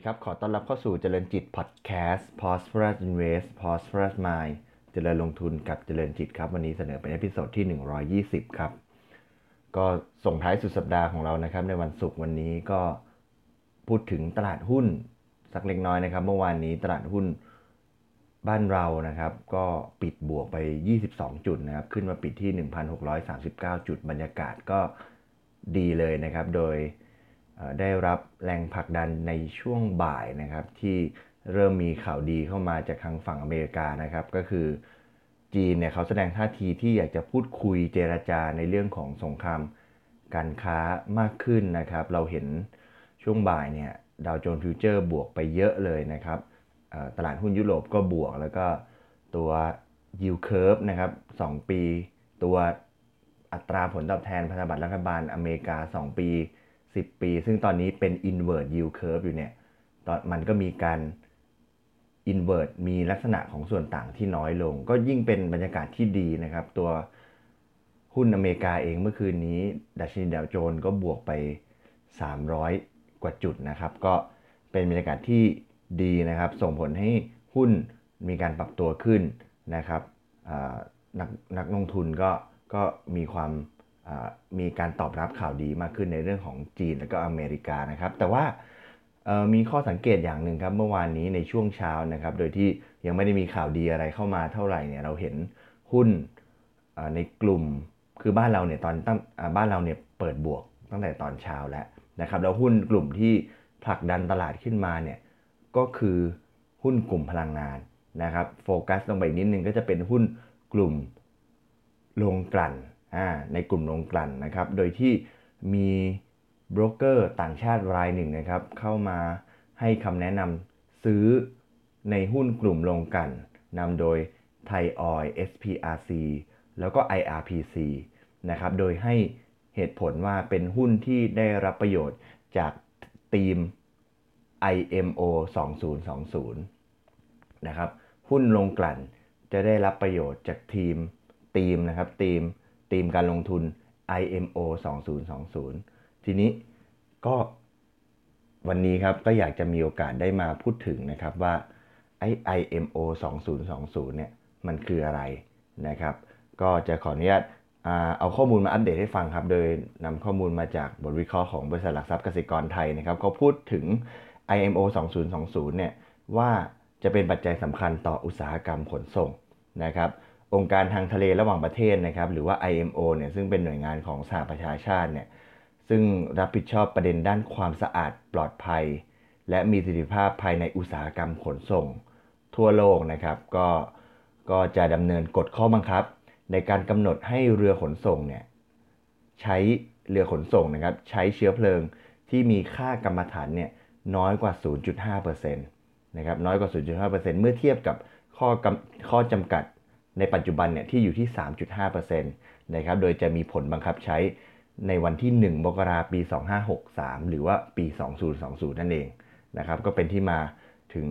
สวัสดีครับ ขอต้อนรับเข้าสู่เจริญจิตพอดแคสต์ Prosperous Invest Prosperous Mind เจริญลงทุนกับเจริญจิตครับ วันนี้เสนอเป็น episode ที่ 120 ครับ ก็ส่งท้ายสุดสัปดาห์ของเรานะครับ ในวันศุกร์วันนี้ก็พูดถึงตลาดหุ้นสักเล็กน้อยนะครับ เมื่อวานนี้ตลาดหุ้นบ้านเรานะครับ ก็ปิดบวกไป 22 จุดนะครับ ขึ้นมาปิดที่ 1,639 จุดบรรยากาศก็ดีเลยนะครับ โดย ได้รับแรงผลักดันในช่วงบ่ายนะครับ ที่เริ่มมีข่าวดีเข้ามาจากทางฝั่งอเมริกานะครับ ก็คือจีนเนี่ยเขาแสดงท่าทีที่อยากจะพูดคุยเจรจาในเรื่องของสงครามการค้ามากขึ้นนะครับ เราเห็นช่วงบ่ายเนี่ย Dow Jones Futures บวกไปเยอะเลยนะครับตลาดหุ้นยุโรปก็บวกแล้วก็ตัว yield curve นะครับ2ปี ตัวอัตราผลตอบแทนพันธบัตรรัฐบาลอเมริกา 2 ปี 10 ปี ซึ่งตอนนี้เป็น invert yield curve อยู่เนี่ยตอนมันก็มีการ invert มีลักษณะของส่วนต่างที่น้อยลง ก็ยิ่งเป็นบรรยากาศที่ดีนะครับ ตัวหุ้นอเมริกาเองเมื่อคืนนี้ ดัชนีดาวโจนส์ก็บวกไป 300 กว่าจุดนะครับ ก็เป็นบรรยากาศที่ดีนะครับ ส่งผลให้หุ้นมีการปรับตัวขึ้นนะครับนักนักลงทุนก็ก็มีความ มีการตอบรับข่าวดีมากขึ้นในเรื่องของจีนและก็อเมริกานะครับ แต่ว่ามีข้อสังเกตอย่างหนึ่งครับเมื่อวานนี้ในช่วงเช้านะครับ โดยที่ยังไม่ได้มีข่าวดีอะไรเข้ามาเท่าไหร่เนี่ยเราเห็นหุ้นในกลุ่มคือบ้านเราเนี่ยตอนตั้งบ้านเราเนี่ยเปิดบวกตั้งแต่ตอนเช้าแล้วนะครับแล้วหุ้นกลุ่มที่ผลักดันตลาดขึ้นมาเนี่ยก็คือหุ้นกลุ่มพลังงานนะครับโฟกัสลงไปนิดนึงก็จะเป็นหุ้นกลุ่มโลงกลั่น ในกลุ่มโรงกลั่นนะครับ โดยที่มีบรกเกอร์ต่างชาติรายหนึ่งนะครับ เข้ามาให้คำแนะนำซื้อในหุ้นกลุ่มโรงกลั่นนำโดยไทยออย SPRC แล้วก็ IRPC นะครับ โดยให้เหตุผลว่าเป็นหุ้นที่ได้รับประโยชน์จากทีม IMO 2020 นะครับ หุ้นลงกลั่นจะได้รับประโยชน์จากทีมทีมนะครับทีม ธีมการลงทุน IMO 2020 ทีนี้ก็วันนี้ครับก็อยากจะมีโอกาสได้มาพูดถึงนะครับว่าไอ้ IMO 2020 เนี่ยมันคืออะไรนะครับ ก็จะขออนุญาตเอาข้อมูลมาอัปเดตให้ฟังครับ โดยนำข้อมูลมาจากบทวิเคราะห์ของบริษัทหลักทรัพย์กสิกรไทยนะครับเขาพูดถึง IMO 2020 เนี่ยว่าจะเป็นปัจจัยสำคัญต่ออุตสาหกรรมขนส่งนะครับ องค์การทางทะเลระหว่างประเทศนะครับ หรือว่า IMO เนี่ยซึ่งเป็นหน่วยงานของสหประชาชาติเนี่ยซึ่งรับผิดชอบประเด็นด้านความสะอาดปลอดภัย และมีประสิทธิภาพภายในอุตสาหกรรมขนส่ง ทั่วโลกนะครับ ก็ก็จะดำเนินกฎข้อบังคับ ในการกำหนดให้เรือขนส่งเนี่ยใช้เรือขนส่งนะครับ ใช้เชื้อเพลิงที่มีค่ากรรมฐานเนี่ยน้อยกว่า 0.5%นะครับน้อยกว่า 0.5%เมื่อเทียบกับข้อข้อจำกัด ในปัจจุบันเนี่ยที่อยู่ที่ 3.5%นะครับ โดยจะมีผลบังคับใช้ในวันที่ 1 มกราปี 2563 หรือว่าปี 2020 นั่นเองนะครับ ก็เป็นที่มาถึง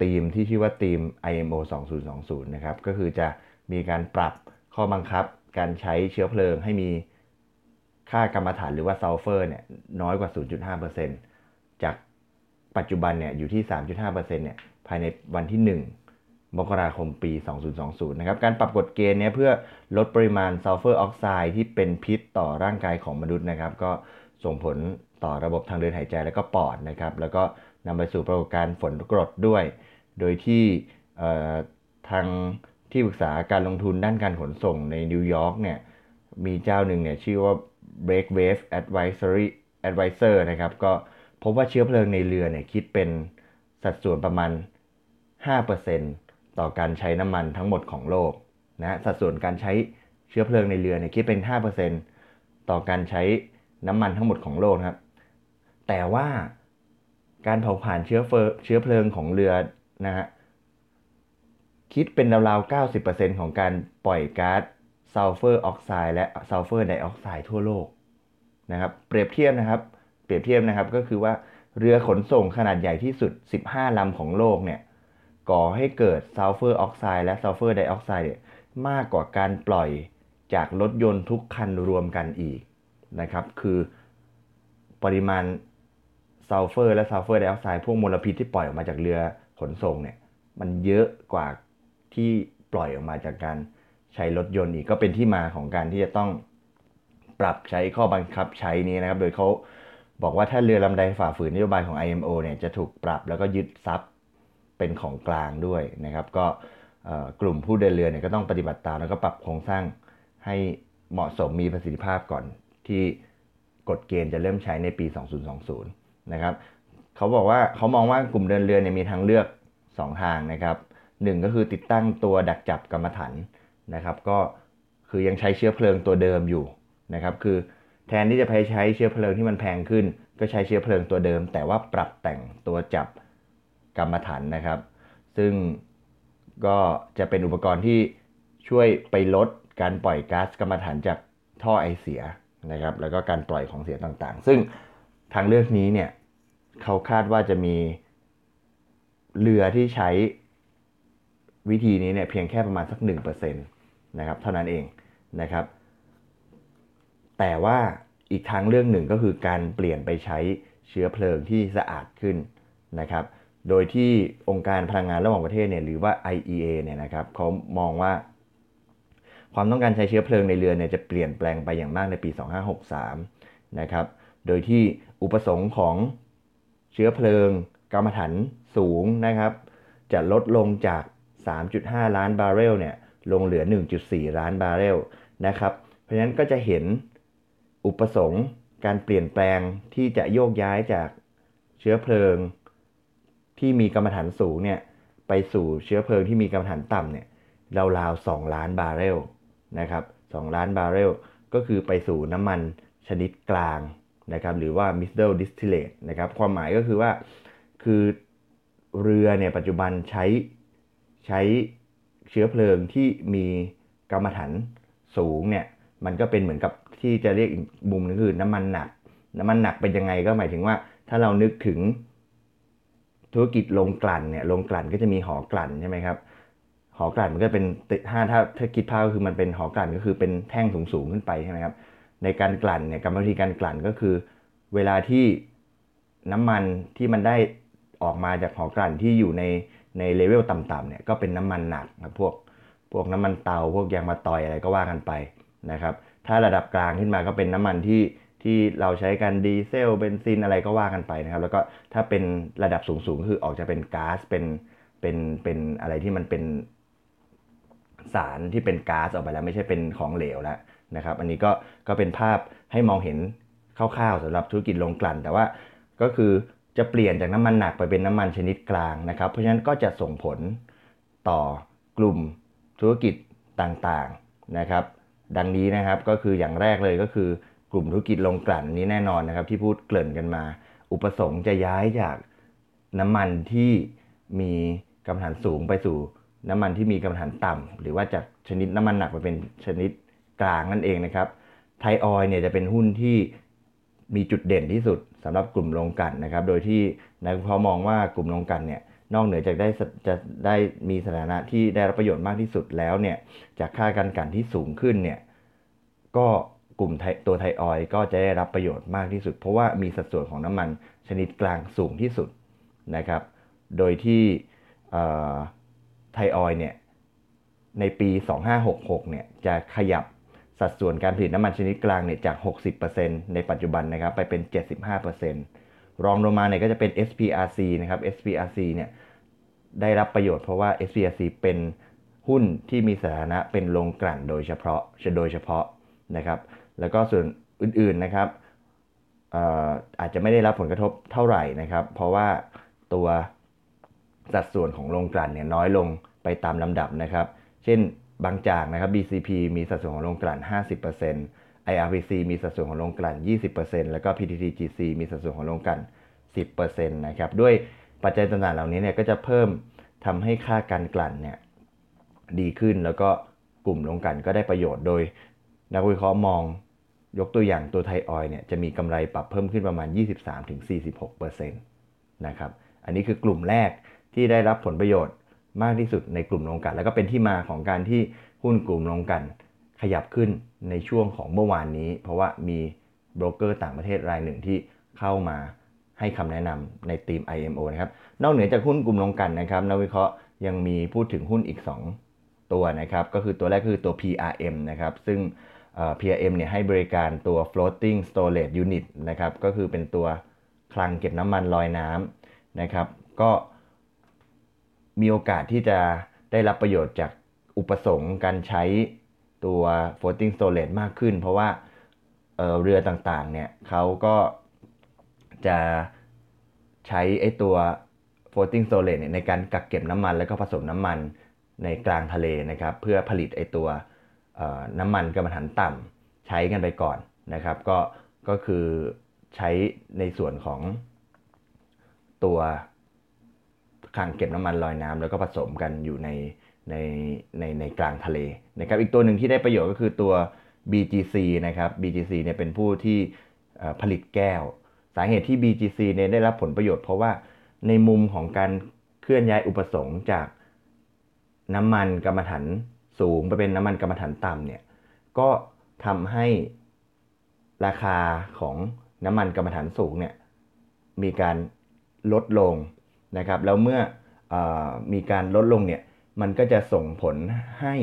ธีมที่ชื่อว่า theme IMO 2020 นะครับ ก็คือจะมีการปรับข้อบังคับการใช้เชื้อเพลิงให้มีค่ากำมะถันหรือว่าซัลเฟอร์เนี่ยน้อยกว่า 0.5%จากปัจจุบันเนี่ยอยู่ที่ 3.5%เนี่ยภายในวันที่ 1 มกราคมปี 2020 นะครับ การปรับกฎเกณฑ์นี้เพื่อลดปริมาณซัลเฟอร์ออกไซด์ที่เป็นพิษต่อร่างกายของมนุษย์นะครับ ก็ส่งผลต่อระบบทางเดินหายใจและก็ปอดนะครับ แล้วก็นำไปสู่ปรากฏการณ์ฝนกรดด้วย โดยที่ทางที่ปรึกษาการลงทุนด้านการขนส่งในนิวยอร์กเนี่ย มีเจ้าหนึ่งเนี่ยชื่อว่า Break Wave Advisory Advisor นะครับ ก็พบว่าเชื้อเพลิงในเรือเนี่ยคิดเป็นสัดส่วนประมาณ 5% ต่อการใช้น้ำมันทั้งหมดของโลกนะสัดส่วนการใช้เชื้อเพลิงในเรือเนี่ยคิดเป็น 5%ต่อการใช้น้ำมันทั้งหมดของโลกครับ แต่ว่าการเผาผลาญเชื้อเฟเชื้อเพลิงของเรือนะฮะคิดเป็นราวๆ 90%ของการปล่อยก๊าซซัลเฟอร์ออกไซด์และซัลเฟอร์ไดออกไซด์ทั่วโลกนะครับเปรียบเทียบนะครับเปรียบเทียบนะครับก็คือว่าเรือขนส่งขนาดใหญ่ที่สุด 15ลำของโลกเนี่ย ก่อให้เกิดซัลเฟอร์ออกไซด์และซัลเฟอร์ไดออกไซด์มากกว่าการปล่อยจากรถยนต์ทุกคันรวมกันอีกนะครับ คือปริมาณซัลเฟอร์และซัลเฟอร์ไดออกไซด์พวกมลพิษที่ปล่อยออกมาจากเรือขนส่งเนี่ยมันเยอะกว่าที่ปล่อยออกมาจากการใช้รถยนต์อีกก็เป็นที่มาของการที่จะต้องปรับใช้ข้อบังคับใช้นี้นะครับ โดยเขาบอกว่าถ้าเรือลำใดฝ่าฝืนนโยบายของ IMO เนี่ยจะถูกปรับแล้วก็ยึดทรัพย์ เป็นของกลางด้วยนะครับ ก็กลุ่มผู้เดินเรือเนี่ยก็ต้องปฏิบัติตามแล้วก็ปรับโครงสร้างให้เหมาะสมมีประสิทธิภาพก่อนที่กฎเกณฑ์จะเริ่มใช้ในปี 2020 นะครับเขาบอกว่าเขามองว่ากลุ่มเดินเรือเนี่ยมีทางเลือก 2 ทางนะครับหนึ่งก็คือติดตั้งตัวดักจับกรรมฐานนะครับ ก็คือยังใช้เชื้อเพลิงตัวเดิมอยู่นะครับ คือแทนที่จะไปใช้เชื้อเพลิงที่มันแพงขึ้น ก็ใช้เชื้อเพลิงตัวเดิม แต่ว่าปรับแต่งตัวจับ กรรมฐานนะครับ ซึ่งก็จะเป็นอุปกรณ์ที่ช่วยไปลดการปล่อยก๊าซกรรมฐานจากท่อไอเสียนะครับ แล้วก็การปล่อยของเสียต่างๆ ซึ่งทางเลือกนี้เนี่ยเขาคาดว่าจะมีเรือที่ใช้วิธีนี้เนี่ยเพียงแค่ประมาณสัก1%นะครับเท่านั้นเองนะครับ แต่ว่าอีกทางเรื่องหนึ่งก็คือการเปลี่ยนไปใช้เชื้อเพลิงที่สะอาดขึ้นนะครับ โดยที่องค์การพลังงานระหว่างประเทศเนี่ยหรือว่า IEA เนี่ยนะครับเขามองว่า ความต้องการใช้เชื้อเพลิงในเรือเนี่ยจะเปลี่ยนแปลงไปอย่างมากในปี 2563 นะครับ โดยที่อุปสงค์ของเชื้อเพลิงกรรมฐานสูงนะครับ จะลดลงจาก 3.5 ล้านบาร์เรลเนี่ยลงเหลือ 1.4 ล้านบาร์เรลนะครับ เพราะฉะนั้นก็จะเห็นอุปสงค์การเปลี่ยนแปลงที่จะโยกย้ายจากเชื้อเพลิง ที่มีกำมะถันสูงเนี่ยไปสู่เชื้อเพลิงที่มีกำมะถันต่ำเนี่ยราวๆ2ล้านบาร์เรลนะครับ2ล้านบาร์เรลก็คือไปสู่น้ำมันชนิดกลางนะครับหรือว่า middle distillate นะครับความหมายก็คือว่าคือเรือเนี่ยปัจจุบันใช้ใช้เชื้อเพลิงที่มีกรรมฐานสูงเนี่ยมันก็เป็นเหมือนกับที่จะเรียกอีกมุมนึงคือน้ำมันหนัก น้ำมันหนักเป็นยังไงก็หมายถึงว่า ถ้าเรานึกถึง ธุรกิจโรงกลั่นเนี่ยโรงกลั่นก็จะมีหอกลั่นใช่ไหมครับหอกลั่นมันก็เป็นถ้าถ้าถ้าคิดภาพก็คือมันเป็นหอกลั่นก็คือเป็นแท่งสูงสูงขึ้นไปใช่ไหมครับในการกลั่นเนี่ยกรรมวิธีการกลั่นก็คือ เวลาที่น้ำมันที่มันได้ออกมาจากหอกลั่นที่อยู่ในในเลเวลต่ำๆเนี่ยก็เป็นน้ำมันหนักนะพวกพวกน้ำมันเตาพวกยางมะตอยอะไรก็ว่ากันไปนะครับ ถ้าระดับกลางขึ้นมาก็เป็นน้ำมันที่ ที่เราใช้กันดีเซลเบนซินอะไรก็ว่ากันไปนะครับ แล้วก็ถ้าเป็นระดับสูงๆคือออกจะเป็นก๊าซเป็นเป็นเป็นอะไรที่มันเป็นสารที่เป็นก๊าซออกไปแล้วไม่ใช่เป็นของเหลวแล้วนะครับ อันนี้ก็ก็เป็นภาพให้มองเห็นคร่าวๆสำหรับธุรกิจโรงกลั่น แต่ว่าก็คือจะเปลี่ยนจากน้ำมันหนักไปเป็นน้ำมันชนิดกลางนะครับ เพราะฉะนั้นก็จะส่งผลต่อกลุ่มธุรกิจต่างๆนะครับ ดังนี้นะครับก็คืออย่างแรกเลยก็คือ กลุ่มธุรกิจโรงกลั่นนี้แน่นอนนะครับ ที่พูดเกริ่นกันมา อุปสงค์จะย้ายจากน้ำมันที่มีกำลังสูงไปสู่น้ำมันที่มีกำลังต่ำหรือว่าจากชนิดน้ำมันหนักไปเป็นชนิดกลางนั่นเองนะครับไทยออยเนี่ยจะเป็นหุ้นที่มีจุดเด่นที่สุดสำหรับกลุ่มโรงกันนะครับ โดยที่นักวิเคราะห์มองว่ากลุ่มโรงกันเนี่ยนอกเหนือจากได้จะได้มีสถานะที่ได้รับประโยชน์มากที่สุดแล้วเนี่ยจากค่าการกันที่สูงขึ้นเนี่ยก็ กลุ่มตัวไทยออยก็จะได้รับประโยชน์มากที่สุด เพราะว่ามีสัดส่วนของน้ำมันชนิดกลางสูงที่สุดนะครับ โดยที่ไทยออยเนี่ยในปี 2566 เนี่ยจะขยับสัดส่วนการผลิตน้ำมันชนิดกลางเนี่ยจาก 60%ในปัจจุบันนะครับไปเป็น 75%รองลงมาเนี่ยก็จะเป็น SPRC นะครับ SPRC เนี่ยได้รับประโยชน์เพราะว่า SPRC เป็นหุ้นที่มีสถานะเป็นโรงกลั่นโดยเฉพาะโดยเฉพาะนะครับ แล้วก็ส่วนอื่นๆนะครับอาจจะไม่ได้รับผลกระทบเท่าไหร่นะครับ เพราะว่าตัวสัดส่วนของโรงกลั่นเนี่ยน้อยลงไปตามลำดับนะครับ เช่นบางจากนะครับ BCP มีสัดส่วนของโรงกลั่น 50% IRPC มีสัดส่วนของโรงกลั่น 20%แล้วก็ PTTGC มีสัดส่วนของโรงกลั่น 10%นะครับ ด้วยปัจจัยต่างๆเหล่านี้เนี่ยก็จะเพิ่มทำให้ค่าการกลั่นเนี่ยดีขึ้นแล้วก็กลุ่มโรงกลั่นก็ได้ประโยชน์โดย นักวิเคราะห์มอง ยกตัวอย่างตัวไทยออยเนี่ยจะมีกำไรปรับเพิ่มขึ้นประมาณ 23-46%นะครับ อันนี้คือกลุ่มแรกที่ได้รับผลประโยชน์มากที่สุดในกลุ่มโรงกัน แล้วก็เป็นที่มาของการที่หุ้นกลุ่มโรงกันขยับขึ้นในช่วงของเมื่อวานนี้ เพราะว่ามีโบรกเกอร์ต่างประเทศรายหนึ่งที่เข้ามาให้คำแนะนำในทีม IMO นะครับ นอกเหนือจากหุ้นกลุ่มลงกันนะครับนักวิเคราะห์ยังมีพูดถึงหุ้นอีก 2 ตัวนะครับ ก็คือตัวแรกคือตัว PRM นะครับ ซึ่ง PRM เนี่ยให้บริการตัว floating storage unit นะครับก็คือเป็นตัวคลังเก็บน้ำมันลอยน้ำนะครับ ก็มีโอกาสที่จะได้รับประโยชน์จากอุปสงค์การใช้ตัว floating storage มากขึ้น เพราะว่าเเรือต่างๆเนี่ยเขาก็จะใช้ไอตัว floating storage ในการกักเก็บน้ำมันแล้วก็ผสมน้ำมันในกลางทะเลนะครับ เพื่อผลิตไอตัว น้ำมันกระมฐานต่ำใช้กันไปก่อนนะครับ ก็ก็คือใช้ในส่วนของตัวขังเก็บน้ำมันลอยน้ำแล้วก็ผสมกันอยู่ในในในในกลางทะเลนะครับ อีกตัวหนึ่งที่ได้ประโยชน์ก็คือตัว BGC นะครับ BGC เนี่ยเป็นผู้ที่ผลิตแก้ว สาเหตุที่ BGC เนี่ยได้รับผลประโยชน์ เพราะว่าในมุมของการเคลื่อนย้ายอุปสงค์จากน้ำมันกรรมฐาน สูงไปเป็นน้ำมันกรรมฐานต่ำเนี่ยก็ทำให้ราคาของน้ำมันกรรมฐานสูงเนี่ยมีการลดลงนะครับแล้วเมื่ออมีการลดลงเนี่ยมันก็จะส่งผลให้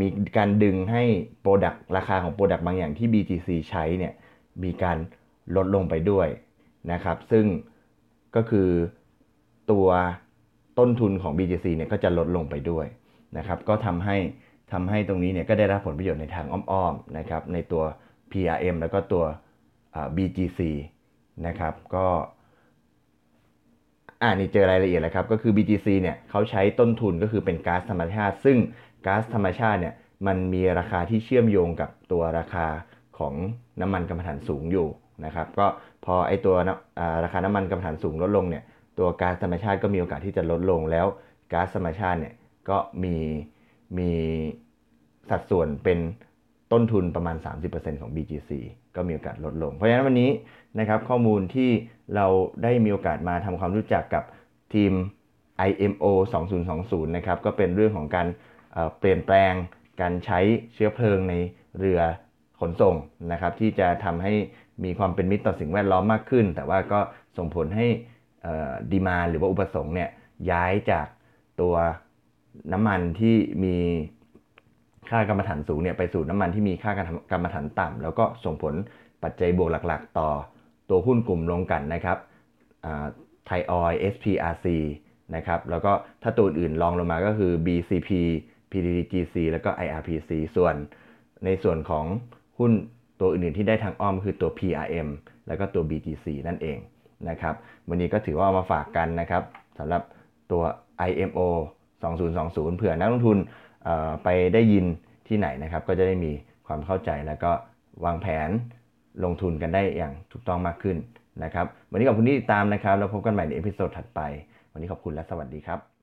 มีการดึงให้โปรดักราคาของโปรดักบางอย่างที่ BTC ใช้เนี่ยมีการลดลงไปด้วยนะครับ ซึ่งก็คือตัวต้นทุนของ BTC เนี่ยก็จะลดลงไปด้วย นะครับก็ทำให้ทำให้ตรงนี้เนี่ยก็ได้รับผลประโยชน์ในทางอ้อมๆนะครับในตัว PRM แล้วก็ตัว BGC นะครับก็อ่านี่เจอรายละเอียดแล้วครับก็คือ BGC เนี่ยเขาใช้ต้นทุนก็คือเป็นก๊าซธรรมชาติ ซึ่งก๊าซธรรมชาติเนี่ยมันมีราคาที่เชื่อมโยงกับตัวราคาของน้ำมันกำมะถันสูงอยู่นะครับก็พอไอตัวราคาน้ำมันกำมะถันสูงลดลงเนี่ยตัวก๊าซธรรมชาติก็มีโอกาสที่จะลดลงแล้วก๊าซธรรมชาติเนี่ย ก็มีมีสัดส่วนเป็นต้นทุนประมาณ 30%ของ BGC ก็มีโอกาสลดลง เพราะฉะนั้นวันนี้นะครับข้อมูลที่เราได้มีโอกาสมาทำความรู้จักกับทีม IMO 2020 นะครับก็เป็นเรื่องของการเปลี่ยนแปลงการใช้เชื้อเพลิงในเรือขนส่งนะครับที่จะทำให้มีความเป็นมิตรต่อสิ่งแวดล้อมมากขึ้น แต่ว่าก็ส่งผลให้ดีมาหรือว่าอุปสงค์เนี่ยย้ายจากตัว น้ำมันที่มีค่ากรรมฐานสูงเนี่ยไปสู่น้ำมันที่มีค่ากรรมฐานต่ำแล้วก็ส่งผลปัจจัยบวกหลักๆ ต่อตัวหุ้นกลุ่มลงกันนะครับไทยออย SPRC นะครับแล้วก็ถ้าตัวอื่นลองลงมาก็คือ BCP PDDGC แล้วก็ IRPC ส่วนในส่วนของหุ้นตัวอื่นๆที่ได้ทางอ้อมคือตัว PRM แล้วก็ตัว BGC นั่นเองนะครับ วันนี้ก็ถือว่าเอามาฝากกันนะครับสำหรับตัว IMO 2020 เผื่อนักลงทุนไปได้ยินที่ไหนนะครับ ก็จะได้มีความเข้าใจแล้วก็วางแผนลงทุนกันได้อย่างถูกต้องมากขึ้นนะครับ วันนี้ขอบคุณที่ติดตามนะครับ แล้วพบกันใหม่ใน episode ถัดไป วันนี้ขอบคุณและสวัสดีครับ